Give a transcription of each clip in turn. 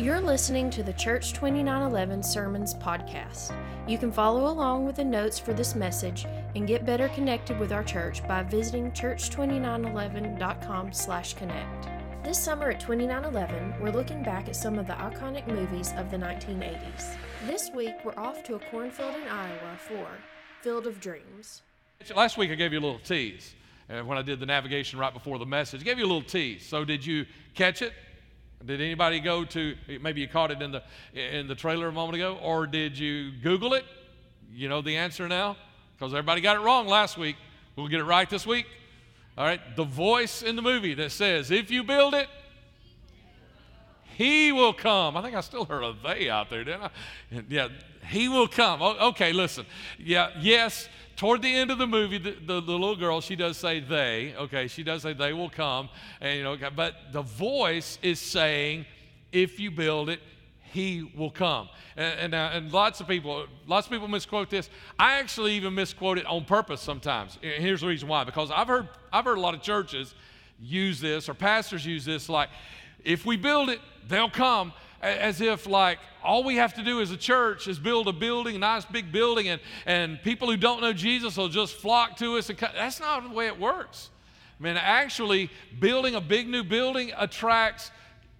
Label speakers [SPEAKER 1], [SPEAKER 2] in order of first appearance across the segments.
[SPEAKER 1] You're listening to the Church 2911 Sermons podcast. You can follow along with the notes for this message and get better connected with our church by visiting church2911.com/connect. This summer at 2911, we're looking back at some of the iconic movies of the 1980s. This week, we're off to a cornfield in Iowa for Field of Dreams.
[SPEAKER 2] Last week I gave you a little tease uh, when I did the navigation right before the message. I gave you a little tease. So did you catch it? Did anybody go to maybe you caught it in the in the trailer a moment ago, or did you Google it? You know the answer now because everybody got it wrong last week. We'll get it right this week. All right, the voice in the movie that says, "If you build it, he will come." I think I still heard a "they" out there, didn't I? Yeah, he will come. okay, listen. Yeah, yes toward the end of the movie, the, the, the, little girl, she does say they, okay, she does say they will come, and you know, but the voice is saying, if you build it, he will come. And, and, uh, and, lots of people, lots of people misquote this. I actually even misquote it on purpose sometimes. And here's the reason why. Because I've heard, I've heard a lot of churches use this, or pastors use this, like, if we build it, they'll come as if like all we have to do as a church is build a building, a nice big building, and, and people who don't know Jesus will just flock to us. And that's not the way it works. I mean, actually, building a big new building attracts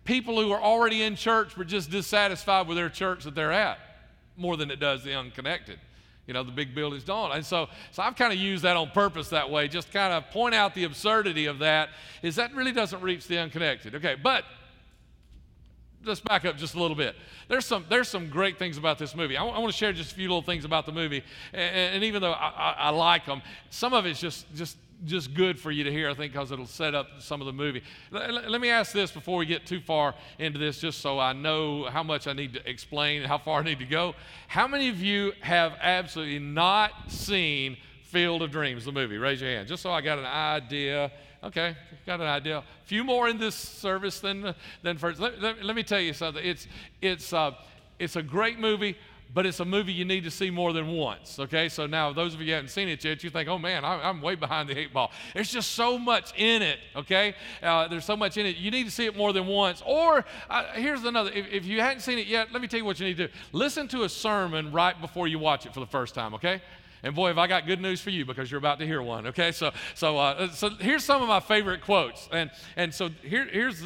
[SPEAKER 2] people who are already in church but just dissatisfied with their church that they're at more than it does the unconnected. You know, the big buildings don't. And so, so I've kind of used that on purpose that way, just kind of point out the absurdity of that, is that really doesn't reach the unconnected. Okay, but let's back up just a little bit. There's some, there's some great things about this movie. I, w- I want to share just a few little things about the movie. And, and even though I, I, I, like them, some of it's just, just, just good for you to hear, I think, because it'll set up some of the movie. L- l- let me ask this before we get too far into this, just so I know how much I need to explain, and how far I need to go. How many of you have absolutely not seen Field of Dreams, the movie? Raise your hand, just so I got an idea Okay, got an idea. A few more in this service than, than first. Let, let, let me tell you something. It's, it's, uh, it's a great movie, but it's a movie you need to see more than once. Okay, so now those of you who haven't seen it yet, you think, oh man, I, am way behind the eight ball. There's just so much in it. Okay, uh, there's so much in it. You need to see it more than once. Or uh, here's another: if, if you hadn't seen it yet, let me tell you what you need to do. Listen to a sermon right before you watch it for the first time. Okay. And boy, have I got good news for you because you're about to hear one. Okay, so so uh, so here's some of my favorite quotes, and and so here here's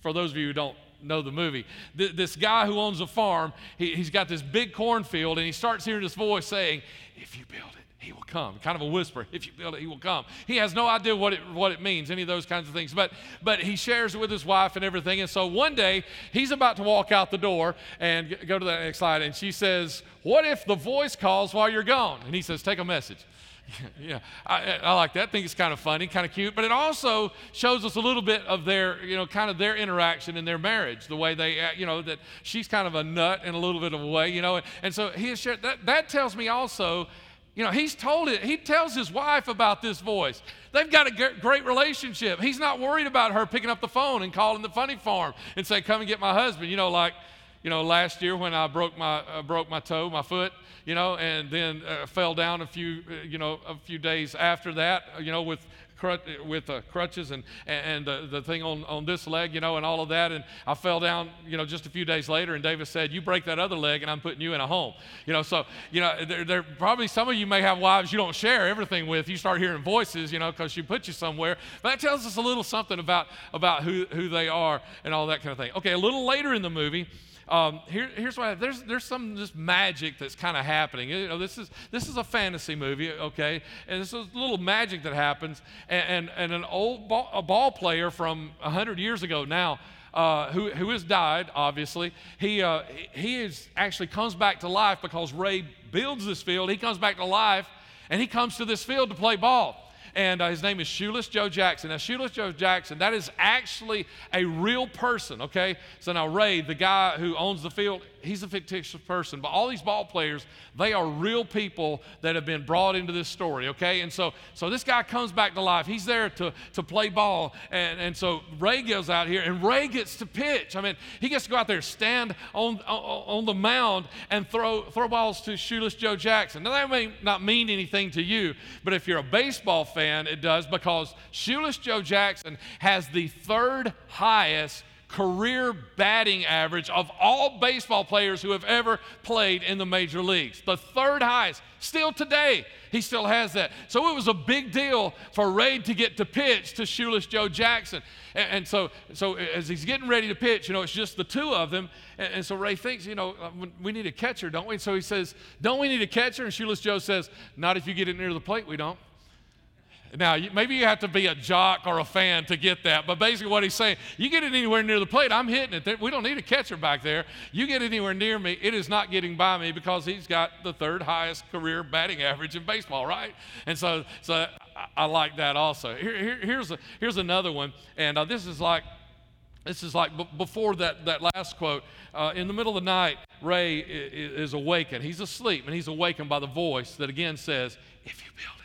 [SPEAKER 2] for those of you who don't know the movie. Th- this guy who owns a farm, he, he's got this big cornfield, and he starts hearing this voice saying, "If you build it." He will come. Kind of a whisper. If you build it, he will come. He has no idea what it, what it means, any of those kinds of things. But, but he shares it with his wife and everything. And so one day, he's about to walk out the door and go to the next slide. And she says, What if the voice calls while you're gone? And he says, Take a message. yeah, I, I, like that. I think it's kind of funny, kind of cute, but it also shows us a little bit of their, you know, kind of their interaction in their marriage, the way they, uh, you know, that she's kind of a nut in a little bit of a way, you know, and, and so he has shared that. That tells me also you know, he's told it. He tells his wife about this voice. They've got a great relationship. He's not worried about her picking up the phone and calling the funny farm and say, "Come and get my husband." You know, like, you know, last year when I broke my uh, broke my toe, my foot, you know, and then uh, fell down a few, uh, you know, a few days after that, you know, with with uh, crutches and, and the, the thing on, on this leg, you know, and all of that. And I fell down, you know, just a few days later, and Davis said, You break that other leg, and I'm putting you in a home. You know, so, you know, there, there probably some of you may have wives you don't share everything with. You start hearing voices, you know, because she put you somewhere. But that tells us a little something about, about who, who they are and all that kind of thing. Okay, a little later in the movie, um, here, here's why there's there's some just magic that's kind of happening. You know, this is this is a fantasy movie, okay, and this is a little magic that happens. And and, and an old ball, a ball player from hundred years ago now. Uh, who, who has died, obviously, he, uh, he is actually comes back to life because Ray builds this field. He comes back to life and he comes to this field to play ball and uh, his name is Shoeless Joe Jackson. Now, Shoeless Joe Jackson, that is actually a real person, okay? So now, Ray, the guy who owns the field, he's a fictitious person. But all these ball players, they are real people that have been brought into this story, okay? And so, so this guy comes back to life. He's there to, to play ball. And, and so Ray goes out here, and Ray gets to pitch. I mean, he gets to go out there, stand on, on, the mound, and throw, throw balls to Shoeless Joe Jackson. Now, that may not mean anything to you, but if you're a baseball fan, it does because Shoeless Joe Jackson has the third highest career batting average of all baseball players who have ever played in the major leagues. The third highest. Still today, he still has that. So it was a big deal for Ray to get to pitch to Shoeless Joe Jackson. And, and so, so as he's getting ready to pitch, you know, it's just the two of them. And, and so Ray thinks, you know, uh, we need a catcher, don't we? So he says, Don't we need a catcher? And Shoeless Joe says, Not if you get it near the plate, we don't. Now, maybe you have to be a jock or a fan to get that, but basically what he's saying, you get it anywhere near the plate, I'm hitting it. We don't need a catcher back there. You get anywhere near me, it is not getting by me because he's got the third highest career batting average in baseball, right? And so, so I, I like that also. Here, here, here's, a, here's another one, and uh, this is like this is like b- before that, that last quote. Uh, in the middle of the night, Ray is, is awakened. He's asleep, and he's awakened by the voice that again says, If you build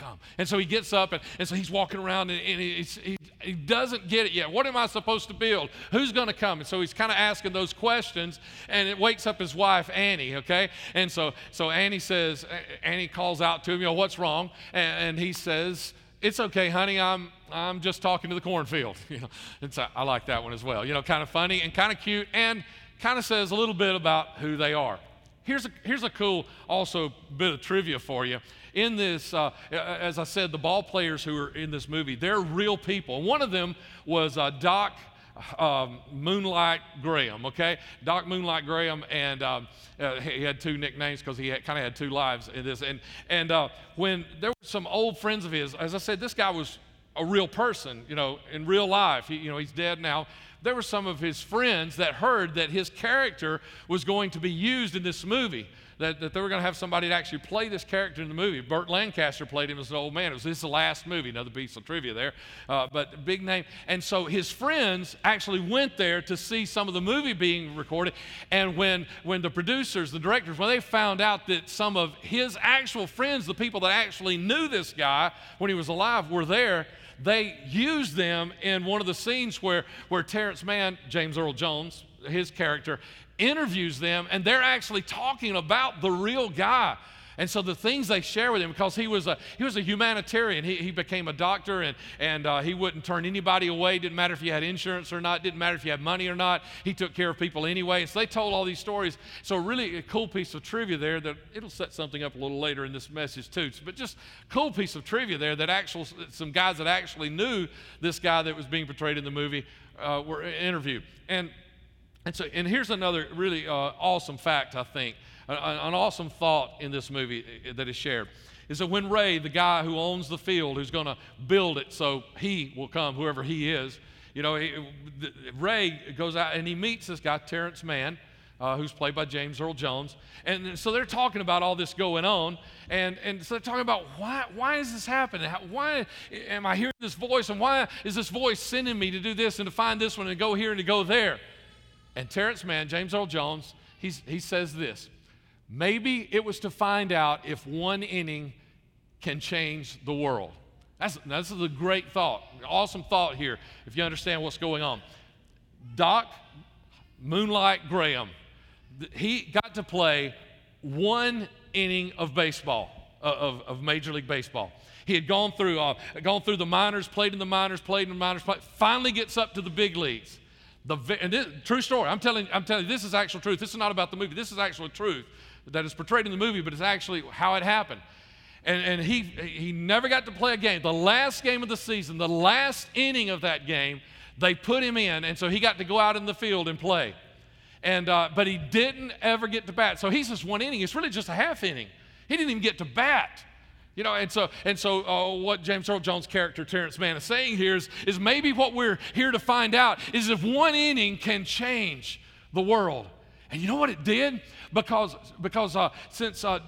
[SPEAKER 2] come. And so he gets up, and, and so he's walking around, and, and he, he, doesn't get it yet. What am I supposed to build? Who's going to come? And so he's kind of asking those questions, and it wakes up his wife, Annie, okay? And so, so Annie says, Annie calls out to him, you know, what's wrong? And, and he says, it's okay, honey. I'm I'm just talking to the cornfield. You know, it's a, I like that one as well. You know, kind of funny and kind of cute, and kind of says a little bit about who they are. Here's a here's a cool also bit of trivia for you in this, uh, as I said, the ball players who are in this movie, they're real people. One of them was uh, Doc um, Moonlight Graham, okay? Doc Moonlight Graham, and um, uh, he had two nicknames because he kind of had two lives in this. And, and uh, when there were some old friends of his, as I said, this guy was a real person, you know, in real life. He, you know, he's dead now. There were some of his friends that heard that his character was going to be used in this movie that, that they were going to have somebody to actually play this character in the movie. Burt Lancaster played him as an old man. It was this is the last movie, another piece of trivia there, uh, but big name. And so his friends actually went there to see some of the movie being recorded. And when, when the producers, the directors, when they found out that some of his actual friends, the people that actually knew this guy when he was alive, were there, they used them in one of the scenes where, where Terence Mann, James Earl Jones, his character, interviews them, and they're actually talking about the real guy. And so the things they share with him, because he was a, he was a humanitarian, he, he became a doctor and, and uh, he wouldn't turn anybody away. Didn't matter if you had insurance or not, didn't matter if you had money or not. He took care of people anyway. And so they told all these stories. So, really, a cool piece of trivia there that it'll set something up a little later in this message, too. But just cool piece of trivia there that actual, some guys that actually knew this guy that was being portrayed in the movie uh, were interviewed. And and so, and here's another really uh, awesome fact, I think, an, awesome thought in this movie uh, that is shared, is that when Ray, the guy who owns the field, who's going to build it so he will come, whoever he is, you know, he, Ray goes out and he meets this guy, Terence Mann, uh, who's played by James Earl Jones. And so they're talking about all this going on. And, and so they're talking about why, why is this happening? How, why am I hearing this voice? And why is this voice sending me to do this and to find this one and go here and to go there? And Terence Mann, James Earl Jones, he's, he says this maybe it was to find out if one inning can change the world. That's, this is a great thought, awesome thought here, if you understand what's going on. Doc Moonlight Graham, he got to play one inning of baseball, uh, of, of Major League Baseball. He had gone through, uh, gone through the minors, played in the minors, played in the minors, played, finally gets up to the big leagues. The, this, true story. I'm telling, I'm telling you, this is actual truth. This is not about the movie. This is actual truth that is portrayed in the movie, but it's actually how it happened. And, and he, he never got to play a game. The last game of the season, the last inning of that game, they put him in, and so he got to go out in the field and play. And, uh, but he didn't ever get to bat. So he's just one inning. It's really just a half inning. He didn't even get to bat. You know, and so, and so uh, what James Earl Jones' character, Terence Mann, is saying here is, is maybe what we're here to find out is if one inning can change the world. And you know what it did? Because, because uh, since uh,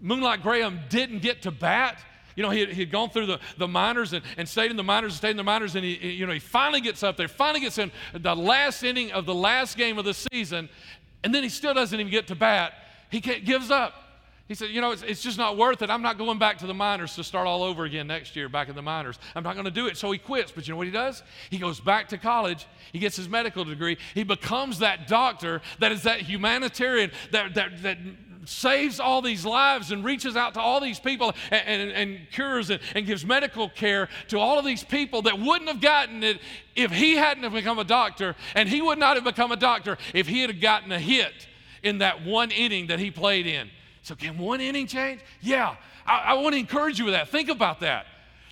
[SPEAKER 2] Moonlight Graham didn't get to bat, you know, he had, he had gone through the, the minors and, and stayed in the minors and stayed in the minors, and he, you know, he finally gets up there, finally gets in the last inning of the last game of the season, and then he still doesn't even get to bat. He gives up. He said, You know, it's, it's, just not worth it. I'm not going back to the minors to start all over again next year back in the minors. I'm not going to do it. So he quits. But you know what he does? He goes back to college. He gets his medical degree. He becomes that doctor that is that humanitarian that, that, that saves all these lives and reaches out to all these people and, and, and cures and, and gives medical care to all of these people that wouldn't have gotten it if he hadn't have become a doctor, and he would not have become a doctor if he had gotten a hit in that one inning that he played in. So, can one inning change? Yeah. I, I want to encourage you with that. Think about that.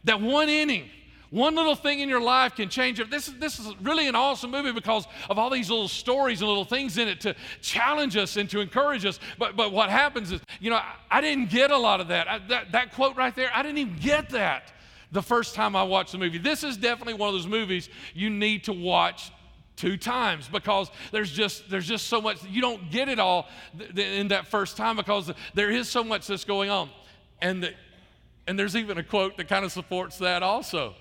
[SPEAKER 2] That one inning one little thing in your life can change it. This, this is really an awesome movie because of all these little stories and little things in it to challenge us and to encourage us. But, but what happens is, you know, I, I didn't get a lot of that. I, that. That quote right there, I didn't even get that the first time I watched the movie. This is definitely one of those movies you need to watch two times because there's just there's just so much you don't get it all th- th- in that first time because there is so much that's going on and the, and there's even a quote that kind of supports that also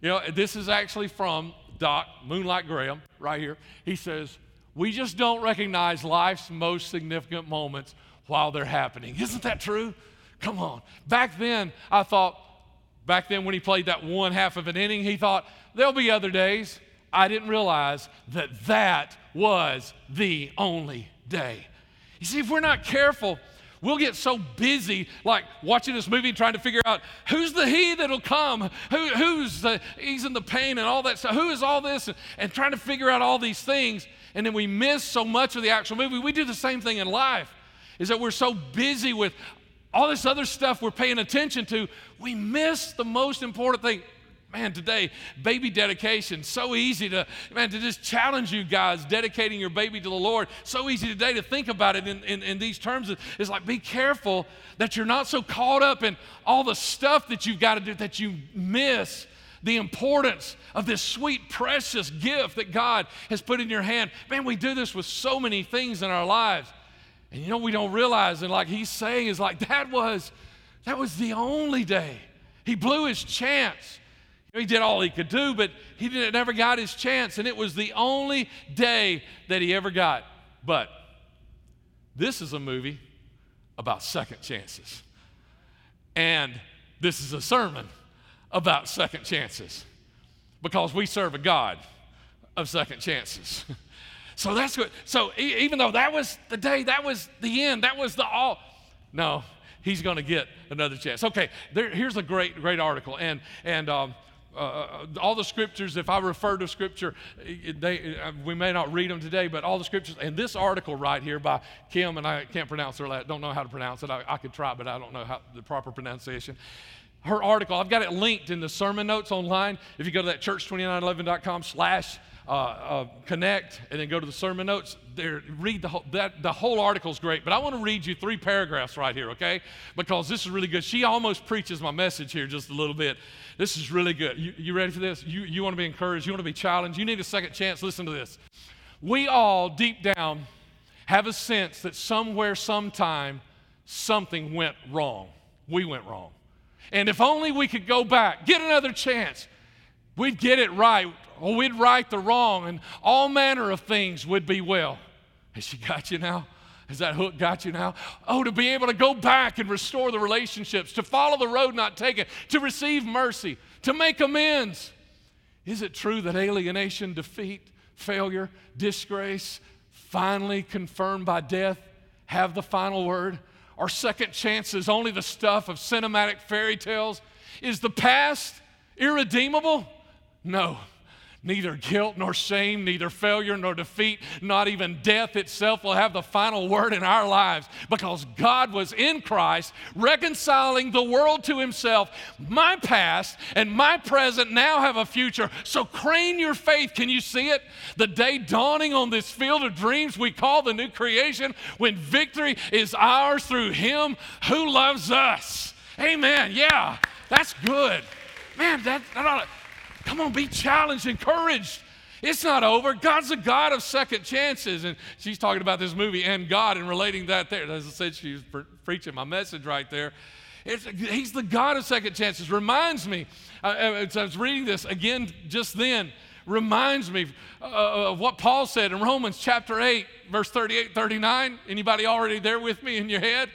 [SPEAKER 2] you know, this is actually from Doc Moonlight Graham right here. He says, We just don't recognize life's most significant moments while they're happening. Isn't that true? Come on. Back then, I thought, back then when he played that one half of an inning, he thought, There'll be other days. I didn't realize that that was the only day. You see, if we're not careful, We'll get so busy, like watching this movie, trying to figure out who's the he that'll come, who, who's the, easing the pain and all that stuff, who is all this, and, and trying to figure out all these things. And then we miss so much of the actual movie. We do the same thing in life, is that we're so busy with all this other stuff we're paying attention to, we miss the most important thing man today baby dedication. So easy to man to just challenge you guys dedicating your baby to the lord. So easy today to think about it in, in, in these terms. It's like be careful that you're not so caught up in all the stuff that you've got to do that you miss the importance of this sweet precious gift that god has put in your hand. Man we do this with so many things in our lives. And you know we don't realize and like he's saying is like that was that was the only day. He blew his chance he did all he could do, but he never got his chance, and it was the only day that he ever got. But this is a movie about second chances. And this is a sermon about second chances because we serve a God of second chances. so that's good. So even though that was the day, that was the end, that was the all. No, he's going to get another chance. Okay, there, here's a great, great article. And, and, um, uh, uh, all the scriptures, if I refer to scripture, they, uh, we may not read them today, but all the scriptures, and this article right here by Kim, and I can't pronounce her last, don't know how to pronounce it. I, I could try, but I don't know how the proper pronunciation. Her article, I've got it linked in the sermon notes online. If you go to that church2911.com slash uh, uh, connect and then go to the sermon notes there read the whole that the whole article is great but i want to read you three paragraphs right here okay? Because this is really good. She almost preaches my message here just a little bit. This is really good. You, you ready for this? You, you want to be encouraged? You want to be challenged? You need a second chance? Listen to this. We all deep down have a sense that somewhere sometime something went wrong. We went wrong. And if only we could go back get another chance. We'd get it right or we'd right the wrong, and all manner of things would be well. Has she got you now? Has that hook got you now? Oh, to be able to go back and restore the relationships, to follow the road not taken, to receive mercy, to make amends. Is it true that alienation, defeat, failure, disgrace, finally confirmed by death, have the final word? Are second chances only the stuff of cinematic fairy tales? Is the past irredeemable? No. Neither guilt nor shame, neither failure nor defeat, not even death itself will have the final word in our lives because God was in Christ reconciling the world to Himself. My past and my present now have a future. So crane your faith. Can you see it? The day dawning on this field of dreams we call the new creation when victory is ours through Him who loves us. Amen. Yeah, that's good. Man, that, that ought to Come on, be challenged, encouraged. It's not over. God's a God of second chances. And she's talking about this movie and God and relating that there. As I said, she was pre- preaching my message right there. It's, he's the God of second chances. Reminds me, uh, uh as I was reading this again just then, reminds me uh, of what Paul said in Romans chapter 8, verse 38 39. Anybody already there with me in your head?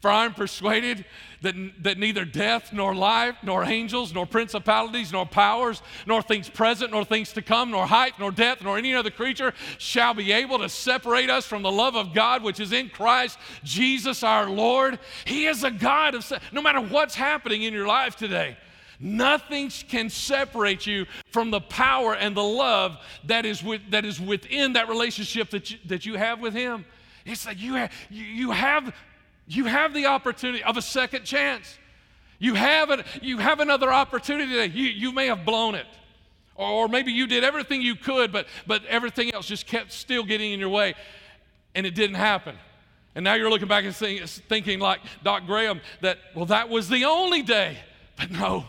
[SPEAKER 2] For I am persuaded that, that neither death, nor life, nor angels, nor principalities, nor powers, nor things present, nor things to come, nor height, nor depth, nor any other creature shall be able to separate us from the love of God which is in Christ Jesus our Lord. He is a God of, no matter what's happening in your life today, Nothing can separate you from the power and the love that is, with, that is within that relationship that you, that you have with Him. It's like you have, you, you have you have the opportunity of a second chance. You have, an, you have another opportunity today. You, you may have blown it. Or, maybe you did everything you could, but, but everything else just kept still getting in your way, and it didn't happen. And now you're looking back and thinking, like Doc Graham, that, well, that was the only day. But no,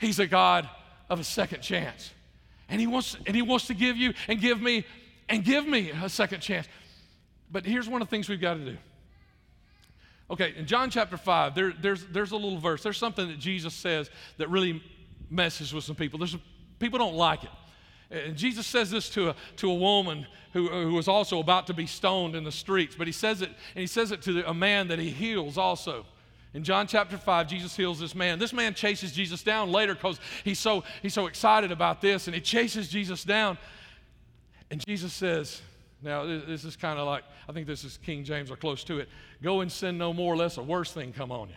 [SPEAKER 2] He's a God of a second chance. And he wants, and he wants to give you and give me and give me a second chance. But here's one of the things we've got to do. Okay, in John chapter 5, there, there's, there's a little verse. There's something that Jesus says that really messes with some people. There's, people don't like it. And Jesus says this to a, to a woman who, who was also about to be stoned in the streets, but he says it, and he says it to a man that he heals also. In John chapter 5, Jesus heals this man. This man chases Jesus down later because he's so, he's so excited about this, and he chases Jesus down. And Jesus says, now, this is kind of like, I think this is King James or close to it. Go and sin no more, lest a worse thing come on you.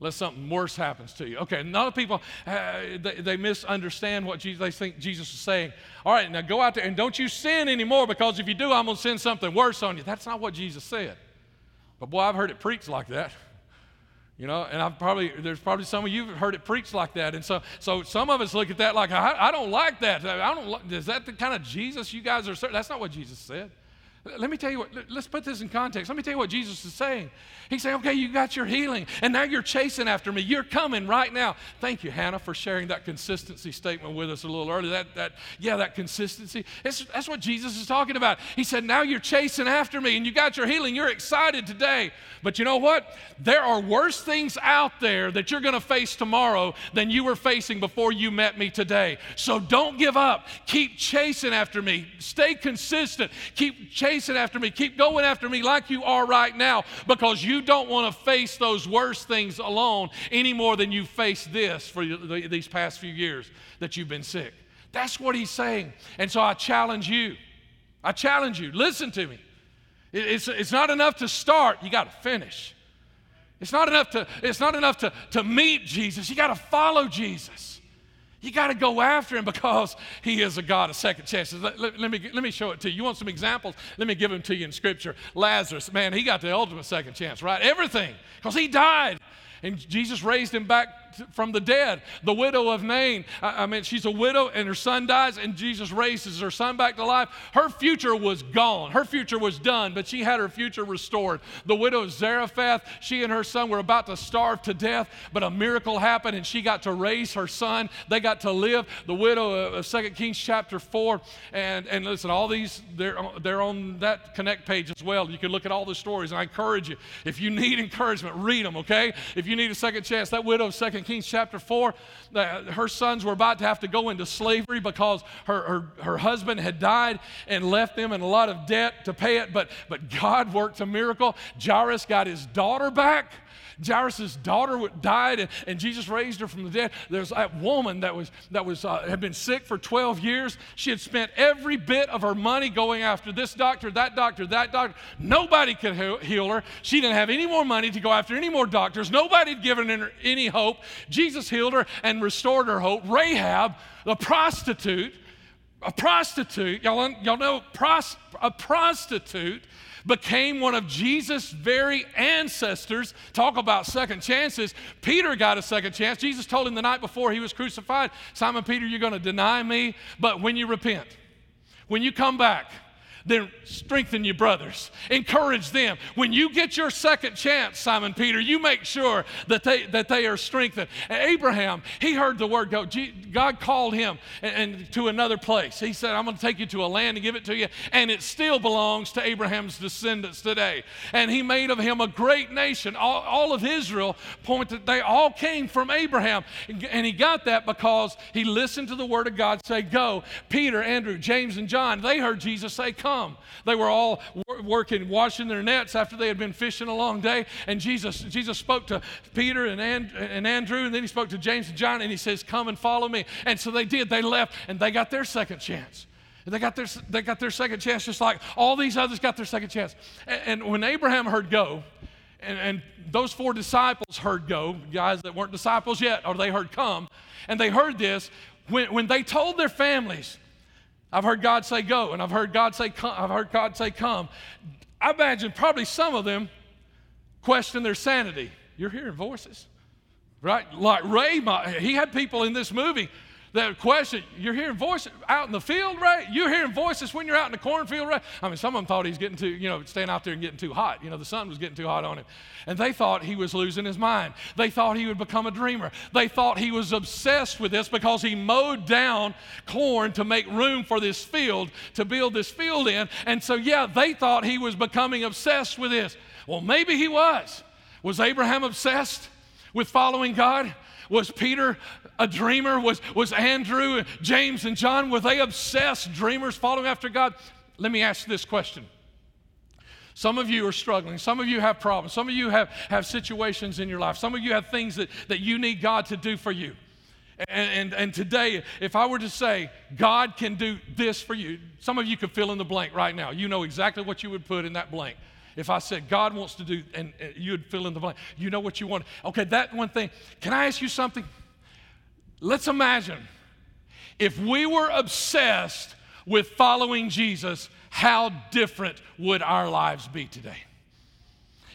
[SPEAKER 2] Lest something worse happens to you. Okay, a lot of people, uh, they, they, misunderstand what Jesus, they think Jesus is saying. All right, now go out there and don't you sin anymore because if you do, I'm going to send something worse on you. That's not what Jesus said. But boy, I've heard it preached like that. You know, and I've probably there's probably some of you have heard it preached like that, and so so some of us look at that like I, I don't like that. I don't. Is that the kind of Jesus you guys are? serving? That's not what Jesus said. Let me tell you what, let's put this in context. Let me tell you what Jesus is saying. He's saying, okay, you got your healing, and now you're chasing after me. You're coming right now. Thank you, Hannah, for sharing that consistency statement with us a little earlier. That, that yeah, that consistency. It's, that's what Jesus is talking about. He said, now you're chasing after me, and you got your healing. You're excited today. But you know what? There are worse things out there that you're going to face tomorrow than you were facing before you met me today. So don't give up. Keep chasing after me. Stay consistent. Keep chasing chasing after me. Keep going after me like you are right now because you don't want to face those worst things alone any more than you faced this for these past few years that you've been sick. That's what he's saying. And so I challenge you. I challenge you. Listen to me. It's, it's not enough to start, you got to finish. It's not enough to, it's not enough to, to meet Jesus, you got to follow Jesus. You got to go after him because he is a God of second chances. Let, let, let, me, let me show it to you. You want some examples? Let me give them to you in Scripture. Lazarus, man, he got the ultimate second chance, right? Everything, because he died. And Jesus raised him back from the dead. The widow of Nain, I, I mean, she's a widow and her son dies, and Jesus raises her son back to life. Her future was gone. Her future was done, but she had her future restored. The widow of Zarephath, she and her son were about to starve to death, but a miracle happened, and she got to raise her son. They got to live. The widow of 2 Kings chapter 4, and, and listen, all these, they're, they're on that Connect page as well. You can look at all the stories, and I encourage you, if you need encouragement, read them, okay? If you need a second chance, that widow of 2 Kings chapter 4, uh, her sons were about to have to go into slavery because her, her, her husband had died and left them in a lot of debt to pay it. But, but God worked a miracle. Jairus got his daughter back. Jairus' daughter died, and, and, Jesus raised her from the dead. There's that woman that was that was uh, had been sick for 12 years. She had spent every bit of her money going after this doctor, that doctor, that doctor. Nobody could heal her. She didn't have any more money to go after any more doctors. Nobody had given her any hope. Jesus healed her and restored her hope. Rahab, the prostitute, a prostitute, y'all, y'all know pros, a prostitute became one of Jesus' very ancestors. Talk about second chances. Peter got a second chance. Jesus told him the night before he was crucified Simon Peter, you're going to deny me, but when you repent, when you come back, then strengthen your brothers, encourage them. When you get your second chance, Simon Peter, you make sure that they, that they are strengthened. Abraham, he heard the word go. God called him and, and to another place. He said, I'm going to take you to a land and give it to you, and it still belongs to Abraham's descendants today. And he made of him a great nation. All, all of Israel pointed, they all came from Abraham. And he got that because he listened to the word of God say, Go. Peter, Andrew, James, and John, they heard Jesus say, Come come. They were all working, washing their nets after they had been fishing a long day. And Jesus, Jesus spoke to Peter and, and, and Andrew, and then he spoke to James and John, and he says, Come and follow me. And so they did. They left, and they got their second chance. They got, their, they got their second chance just like all these others got their second chance. And, and when Abraham heard go, and, and, those four disciples heard go, guys that weren't disciples yet, or they heard come, and they heard this, when, when they told their families, I've heard God say go, and I've heard God say come, I've heard God say come. I imagine probably some of them question their sanity. You're hearing voices, right? Like Ray, he had people in this movie that question, you're hearing voices out in the field, right? You're hearing voices when you're out in the cornfield, right? I mean, some of them thought he's getting too, you know, staying out there and getting too hot. You know, the sun was getting too hot on him. And they thought he was losing his mind. They thought he would become a dreamer. They thought he was obsessed with this because he mowed down corn to make room for this field, to build this field in. And so, yeah, they thought he was becoming obsessed with this. Well, maybe he was. Was Abraham obsessed with following God? Was Peter a dreamer? Was, was Andrew, James, and John, were they obsessed dreamers following after God? Let me ask this question. Some of you are struggling. Some of you have problems. Some of you have, have situations in your life. Some of you have things that, that you need God to do for you. And, and, and, today, if I were to say, God can do this for you, some of you could fill in the blank right now. You know exactly what you would put in that blank. If I said, God wants to do, and, and you'd fill in the blank, you know what you want. Okay, that one thing. Can I ask you something? Let's imagine if we were obsessed with following Jesus, how different would our lives be today?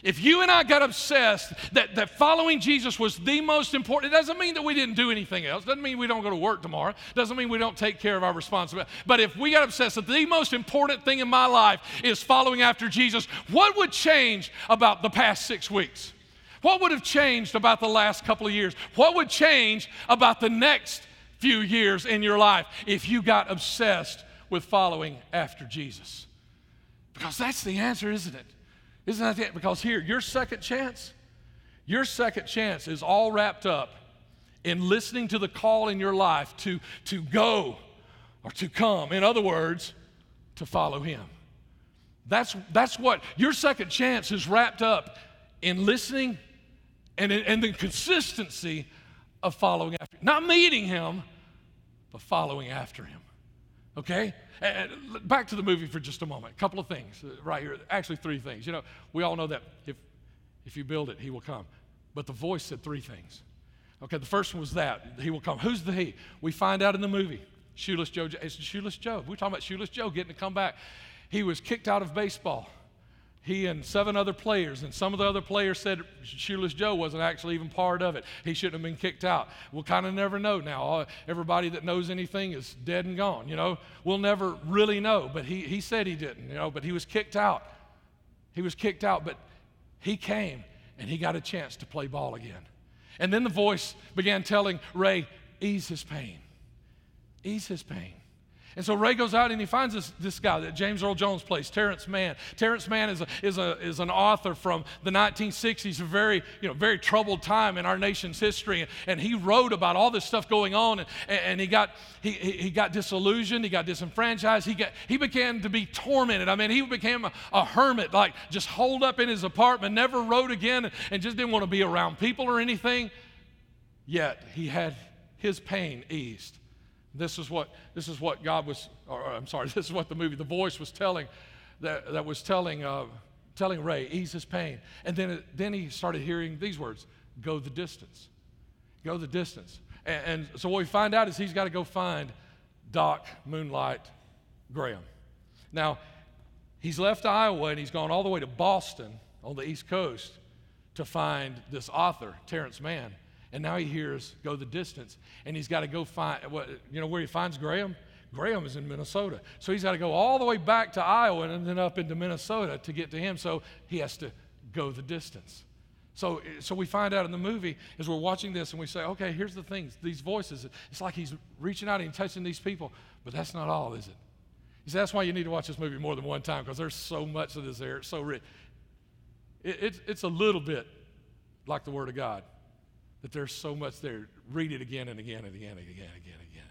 [SPEAKER 2] If you and I got obsessed that, that following Jesus was the most important, it doesn't mean that we didn't do anything else. Doesn't mean we don't go to work tomorrow. Doesn't mean we don't take care of our responsibility. But if we got obsessed that the most important thing in my life is following after Jesus, what would change about the past six weeks? What would have changed about the last couple of years? What would change about the next few years in your life if you got obsessed with following after Jesus? Because that's the answer, isn't it? Isn't that it? Because here, your second chance, your second chance is all wrapped up in listening to the call in your life to, to go or to come. In other words, to follow Him. That's, that's what your second chance is wrapped up in listening and, and the consistency of following after. Not meeting him, but following after him. Okay? And back to the movie for just a moment. A couple of things uh, right here. Actually, three things. You know, we all know that if, if you build it, he will come. But the voice said three things. Okay, the first one was that he will come. Who's the he? We find out in the movie. Shoeless Joe. It's Shoeless Joe. We're talking about Shoeless Joe getting to come back. He was kicked out of baseball he and seven other players, and some of the other players said Shoeless Joe wasn't actually even part of it. He shouldn't have been kicked out. We'll kind of never know now. Everybody that knows anything is dead and gone, you know. We'll never really know, but he, he said he didn't, you know, but he was kicked out. He was kicked out, but he came and he got a chance to play ball again. And then the voice began telling Ray, ease his pain. Ease his pain. And so Ray goes out and he finds this, this guy that James Earl Jones plays, Terence Mann. Terence Mann is, a, is, a, is an author from the 1960s, a very, you know, very troubled time in our nation's history. And, and he wrote about all this stuff going on. And, and he, got, he, he got disillusioned, he got disenfranchised, he, got, he began to be tormented. I mean, he became a, a hermit, like just holed up in his apartment, never wrote again, and just didn't want to be around people or anything. Yet he had his pain eased this is what, this is what God was, or I'm sorry, this is what the movie, The Voice was telling, that, that was telling, uh, telling Ray, ease his pain. And then, then he started hearing these words go the distance. Go the distance. And, and so what we find out is he's got to go find Doc Moonlight Graham. Now, he's left Iowa and he's gone all the way to Boston on the East Coast to find this author, Terence Mann. And now he hears go the distance, and he's got to go find you know where he finds Graham. Graham is in Minnesota, so he's got to go all the way back to Iowa and then up into Minnesota to get to him. So he has to go the distance. So, so we find out in the movie as we're watching this, and we say, okay, here's the things, these voices. It's like he's reaching out and touching these people, but that's not all, is it? You see, that's why you need to watch this movie more than one time because there's so much of this there. It's so rich. It, it's, it's a little bit like the Word of God that there's so much there. Read it again and again and again and again and again and again.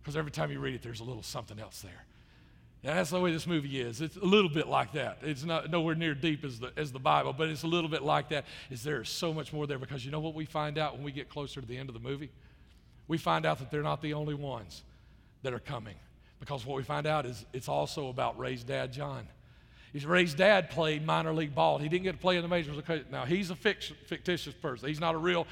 [SPEAKER 2] Because every time you read it, there's a little something else there. Now, that's the way this movie is. It's a little bit like that. It's not nowhere near deep as the, as the Bible, but it's a little bit like that. Is there is so much more there because you know what we find out when we get closer to the end of the movie? We find out that they're not the only ones that are coming. Because what we find out is it's also about Ray's dad, John. Ray's dad played minor league ball. He didn't get to play in the majors. Now he's a fictitious person. He's not a real.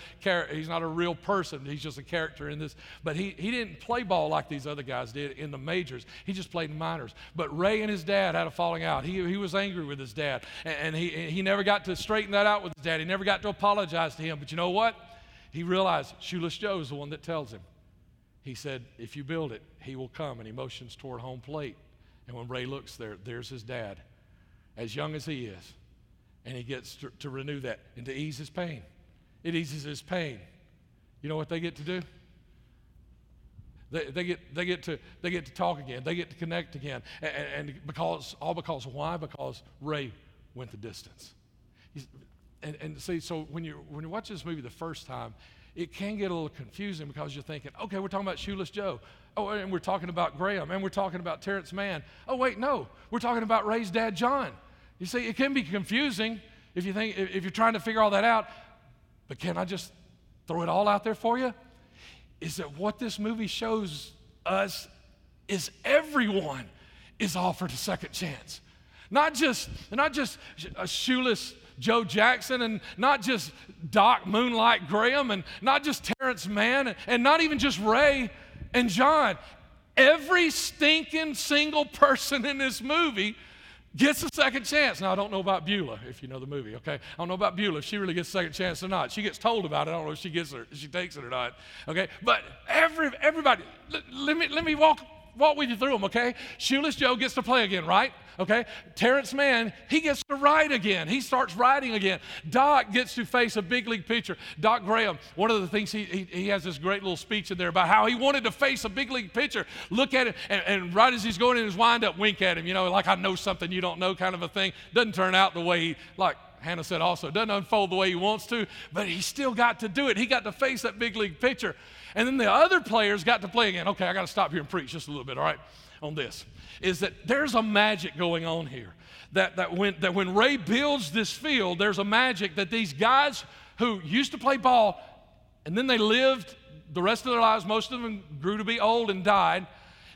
[SPEAKER 2] He's not a real person. He's just a character in this. But he, he didn't play ball like these other guys did in the majors. He just played in minors. But Ray and his dad had a falling out. He, he was angry with his dad, and, and he he never got to straighten that out with his dad. He never got to apologize to him. But you know what? He realized Shoeless Joe is the one that tells him. He said, "If you build it, he will come." And he motions toward home plate. And when Ray looks there, there's his dad as young as he is. And he gets to, to renew that and to ease his pain. It eases his pain. You know what they get to do? They, they, get, they, get to, they get to talk again. They get to connect again. And, and because, all because why? Because Ray went the distance. He's, and, and see, so when you, when you watch this movie the first time, it can get a little confusing because you're thinking, okay, we're talking about Shoeless Joe. Oh, and we're talking about Graham, and we're talking about Terence Mann. Oh, wait, no, we're talking about Ray's dad, John. You see, it can be confusing if you think if you're trying to figure all that out. But can I just throw it all out there for you? Is that what this movie shows us is everyone is offered a second chance. Not just, not just a shoeless Joe Jackson and not just Doc Moonlight Graham and not just Terence Mann and not even just Ray and John. Every stinking single person in this movie gets a second chance. Now, I don't know about Beulah, if you know the movie, okay? I don't know about Beulah, if she really gets a second chance or not. She gets told about it. I don't know if she gets it, she takes it or not, okay? But every, everybody, let, let me, let me walk walk with you through them, okay? Shoeless Joe gets to play again, right? Okay? Terence Mann, he gets to write again. He starts writing again. Doc gets to face a big league pitcher. Doc Graham, one of the things he, he, he has this great little speech in there about how he wanted to face a big league pitcher, look at him, and, and right as he's going in his windup, wink at him, you know, like I know something you don't know kind of a thing. Doesn't turn out the way he, like, Hannah said also, it doesn't unfold the way he wants to, but he still got to do it. He got to face that big league pitcher. And then the other players got to play again. Okay, I got to stop here and preach just a little bit, all right, on this. Is that there's a magic going on here. That, that, when, that when Ray builds this field, there's a magic that these guys who used to play ball and then they lived the rest of their lives, most of them grew to be old and died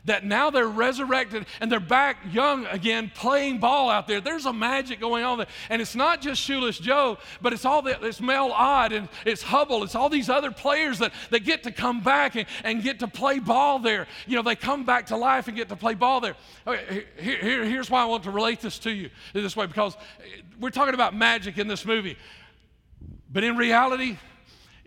[SPEAKER 2] that now they're resurrected and they're back young again playing ball out there. There's a magic going on there. And it's not just Shoeless Joe, but it's all the, it's Mel Ott and it's Hubbell. It's all these other players that, that get to come back and, and get to play ball there. You know, they come back to life and get to play ball there. Okay, here, here, here's why I want to relate this to you this way because we're talking about magic in this movie. But in reality,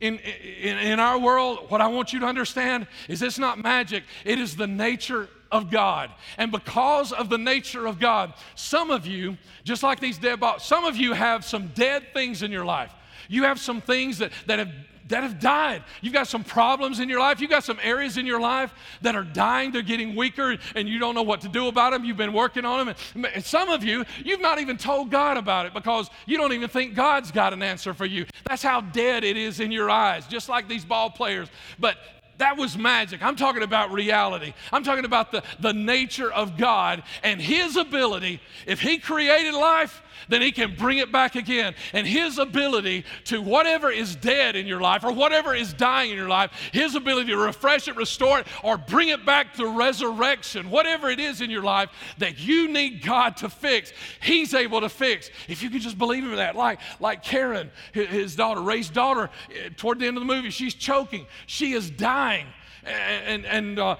[SPEAKER 2] in, in, in our world, what I want you to understand is it's not magic, it is the nature of God. And because of the nature of God, some of you, just like these dead bodies, some of you have some dead things in your life. You have some things that, that have that have died. You've got some problems in your life. You've got some areas in your life that are dying. They're getting weaker, and you don't know what to do about them. You've been working on them. And some of you, you've not even told God about it because you don't even think God's got an answer for you. That's how dead it is in your eyes, just like these ball players. But that was magic. I'm talking about reality. I'm talking about the, the nature of God and His ability. If He created life, then He can bring it back again. And His ability to whatever is dead in your life or whatever is dying in your life, His ability to refresh it, restore it, or bring it back to resurrection, whatever it is in your life that you need God to fix, He's able to fix. If you can just believe in that, like, like Karen, his daughter, Ray's daughter, eh, toward the end of the movie, she's choking, she is dying. And, and, and uh,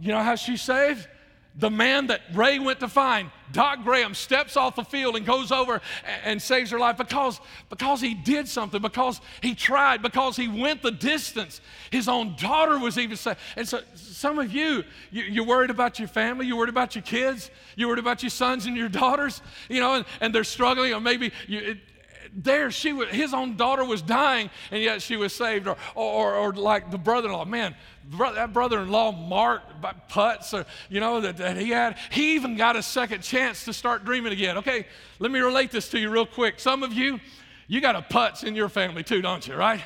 [SPEAKER 2] you know how she's saved? The man that Ray went to find, Doc Graham, steps off the field and goes over and saves her life because, because he did something, because he tried, because he went the distance. His own daughter was even saved. And so, some of you, you, are worried about your family, you're worried about your kids, you're worried about your sons and your daughters, you know, and, and they're struggling, or maybe you, there she was, his own daughter was dying, and yet she was saved. Or, or, or like the brother-in-law, man, that brother-in-law Mark putts, or, you know, that, that he had, he even got a second chance to start dreaming again. Okay, let me relate this to you real quick. Some of you, you got a putz in your family too, don't you, right?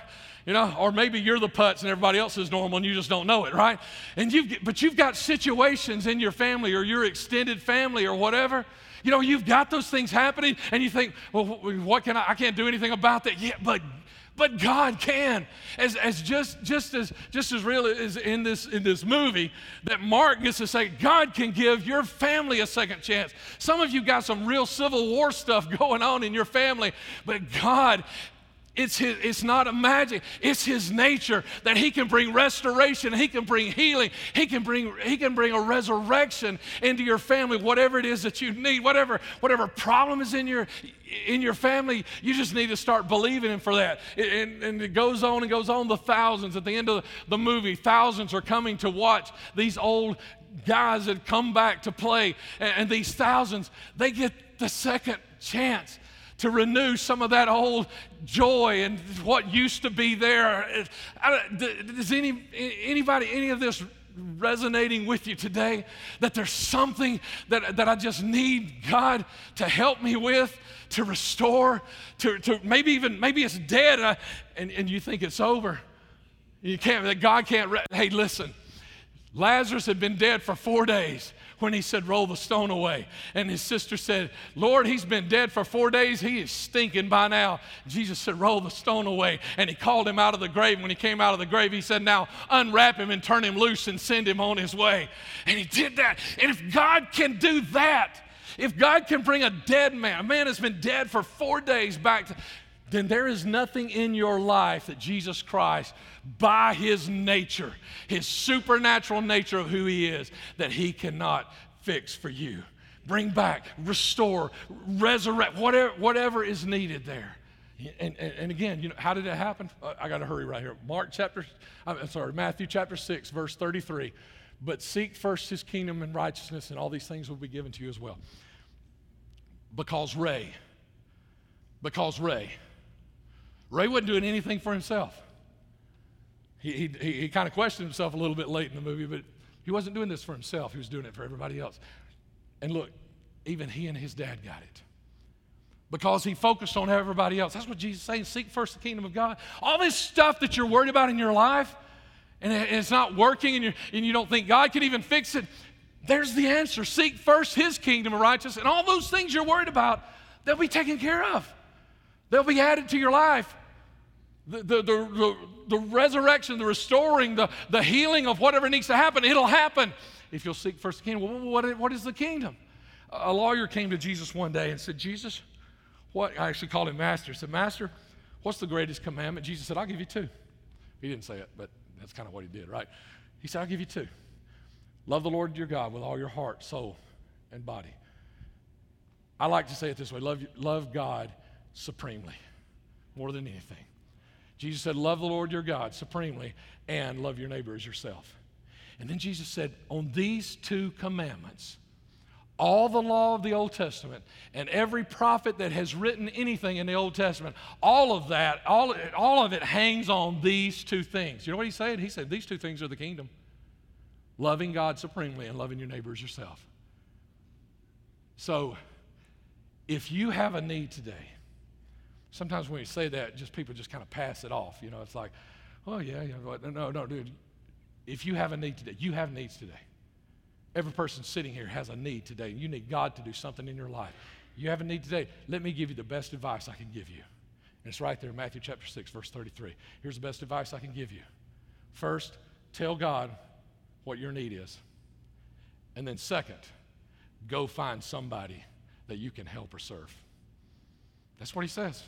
[SPEAKER 2] You know, or maybe you're the putz and everybody else is normal and you just don't know it, right? And you've, but you've got situations in your family or your extended family or whatever. You know, you've got those things happening and you think, well, what can I, I can't do anything about that. Yeah, but but God can. As, as just, just as just as real as in this in this movie that Mark gets to say, God can give your family a second chance. Some of you got some real Civil War stuff going on in your family, but God it's, his, it's not a magic, it's His nature that He can bring restoration, He can bring healing, He can bring, he can bring a resurrection into your family, whatever it is that you need, whatever, whatever problem is in your, in your family, you just need to start believing Him for that. And, and it goes on and goes on. The thousands at the end of the movie, thousands are coming to watch these old guys that come back to play. And, and these thousands, they get the second chance to renew some of that old joy and what used to be there. Does any, anybody, any of this resonating with you today? That there's something that, that I just need God to help me with, to restore, to, to maybe even, maybe it's dead uh, and, and you think it's over. You can't, that God can't, re- hey, listen, Lazarus had been dead for four days when he said, Roll the stone away. And his sister said, Lord, he's been dead for four days. He is stinking by now. Jesus said, Roll the stone away. And he called him out of the grave. When he came out of the grave, he said, Now unwrap him and turn him loose and send him on his way. And he did that. And if God can do that, if God can bring a dead man, a man has been dead for four days back to, then there is nothing in your life that Jesus Christ, by his nature, his supernatural nature of who he is, that he cannot fix for you. Bring back, restore, resurrect, whatever, whatever is needed there. And, and, and again, you know, how did it happen? Uh, I got to hurry right here. Mark chapter, I'm sorry, Matthew chapter 6, verse 33. But seek first his kingdom and righteousness, and all these things will be given to you as well. Because Ray, because Ray, Ray wasn't doing anything for himself. He, he, he kind of questioned himself a little bit late in the movie, but he wasn't doing this for himself. He was doing it for everybody else. And look, even he and his dad got it because he focused on everybody else. That's what Jesus is saying seek first the kingdom of God. All this stuff that you're worried about in your life and it's not working and, and you don't think God can even fix it, there's the answer. Seek first his kingdom of righteousness, and all those things you're worried about, they'll be taken care of. They'll be added to your life. The, the, the, the, resurrection, the restoring, the, the healing of whatever needs to happen, it'll happen if you'll seek first the kingdom. Well, what, what is the kingdom? A lawyer came to Jesus one day and said, Jesus, what? I actually called him Master. He said, Master, what's the greatest commandment? Jesus said, I'll give you two. He didn't say it, but that's kind of what he did, right? He said, I'll give you two. Love the Lord your God with all your heart, soul, and body. I like to say it this way love, love God supremely, more than anything. Jesus said, Love the Lord your God supremely and love your neighbor as yourself. And then Jesus said, On these two commandments, all the law of the Old Testament and every prophet that has written anything in the Old Testament, all of that, all, all of it hangs on these two things. You know what he said? He said, These two things are the kingdom loving God supremely and loving your neighbor as yourself. So, if you have a need today, sometimes when you say that, just people just kind of pass it off. You know, it's like, oh, yeah, yeah. No, no, dude. If you have a need today, you have needs today. Every person sitting here has a need today. You need God to do something in your life. You have a need today. Let me give you the best advice I can give you. And it's right there in Matthew chapter 6, verse 33. Here's the best advice I can give you. First, tell God what your need is. And then, second, go find somebody that you can help or serve. That's what he says.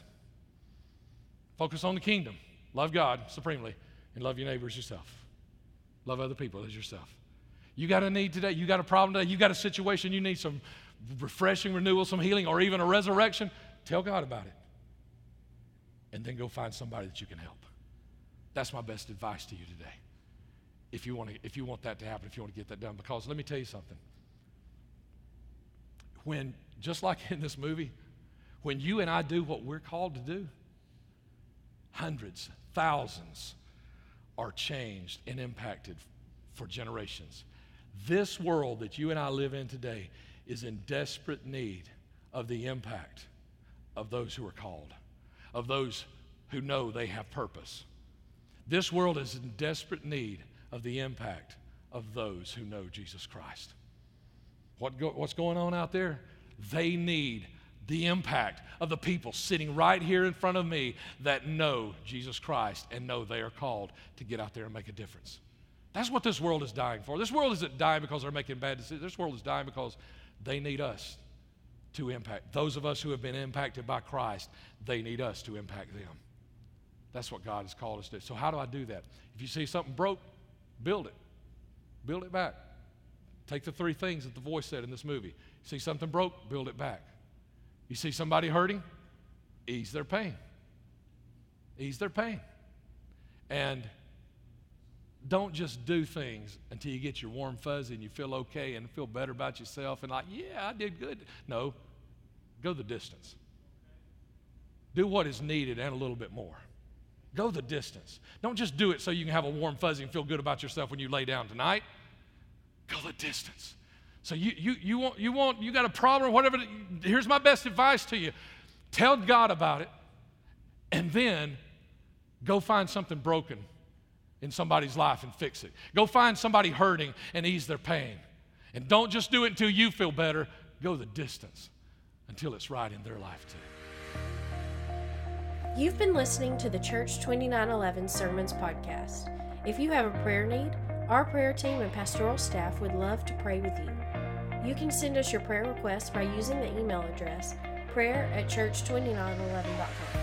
[SPEAKER 2] Focus on the kingdom. Love God supremely and love your neighbors yourself. Love other people as yourself. You got a need today, you got a problem today, you got a situation, you need some refreshing renewal, some healing, or even a resurrection. Tell God about it. And then go find somebody that you can help. That's my best advice to you today. If you want to, if you want that to happen, if you want to get that done. Because let me tell you something. When, just like in this movie, when you and I do what we're called to do, hundreds, thousands are changed and impacted for generations. This world that you and I live in today is in desperate need of the impact of those who are called, of those who know they have purpose. This world is in desperate need of the impact of those who know Jesus Christ. What go, what's going on out there? They need the impact of the people sitting right here in front of me that know Jesus Christ and know they are called to get out there and make a difference. That's what this world is dying for. This world isn't dying because they're making bad decisions. This world is dying because they need us to impact. Those of us who have been impacted by Christ, they need us to impact them. That's what God has called us to. So, how do I do that? If you see something broke, build it. Build it back. Take the three things that the voice said in this movie. See something broke, build it back. You see somebody hurting, ease their pain. Ease their pain. And don't just do things until you get your warm fuzzy and you feel okay and feel better about yourself and like, yeah, I did good. No, go the distance. Do what is needed and a little bit more. Go the distance. Don't just do it so you can have a warm fuzzy and feel good about yourself when you lay down tonight. Go the distance. So you, you, you, want, you, want, you got a problem or whatever, here's my best advice to you. Tell God about it and then go find something broken in somebody's life and fix it. Go find somebody hurting and ease their pain. And don't just do it until you feel better. Go the distance until it's right in their life too.
[SPEAKER 1] You've been listening to the Church 2911 Sermons podcast. If you have a prayer need, our prayer team and pastoral staff would love to pray with you. You can send us your prayer requests by using the email address prayer at church2911.com.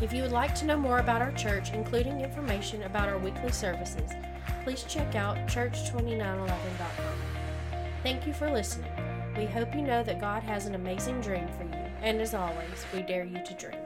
[SPEAKER 1] If you would like to know more about our church, including information about our weekly services, please check out church2911.com. Thank you for listening. We hope you know that God has an amazing dream for you, and as always, we dare you to dream.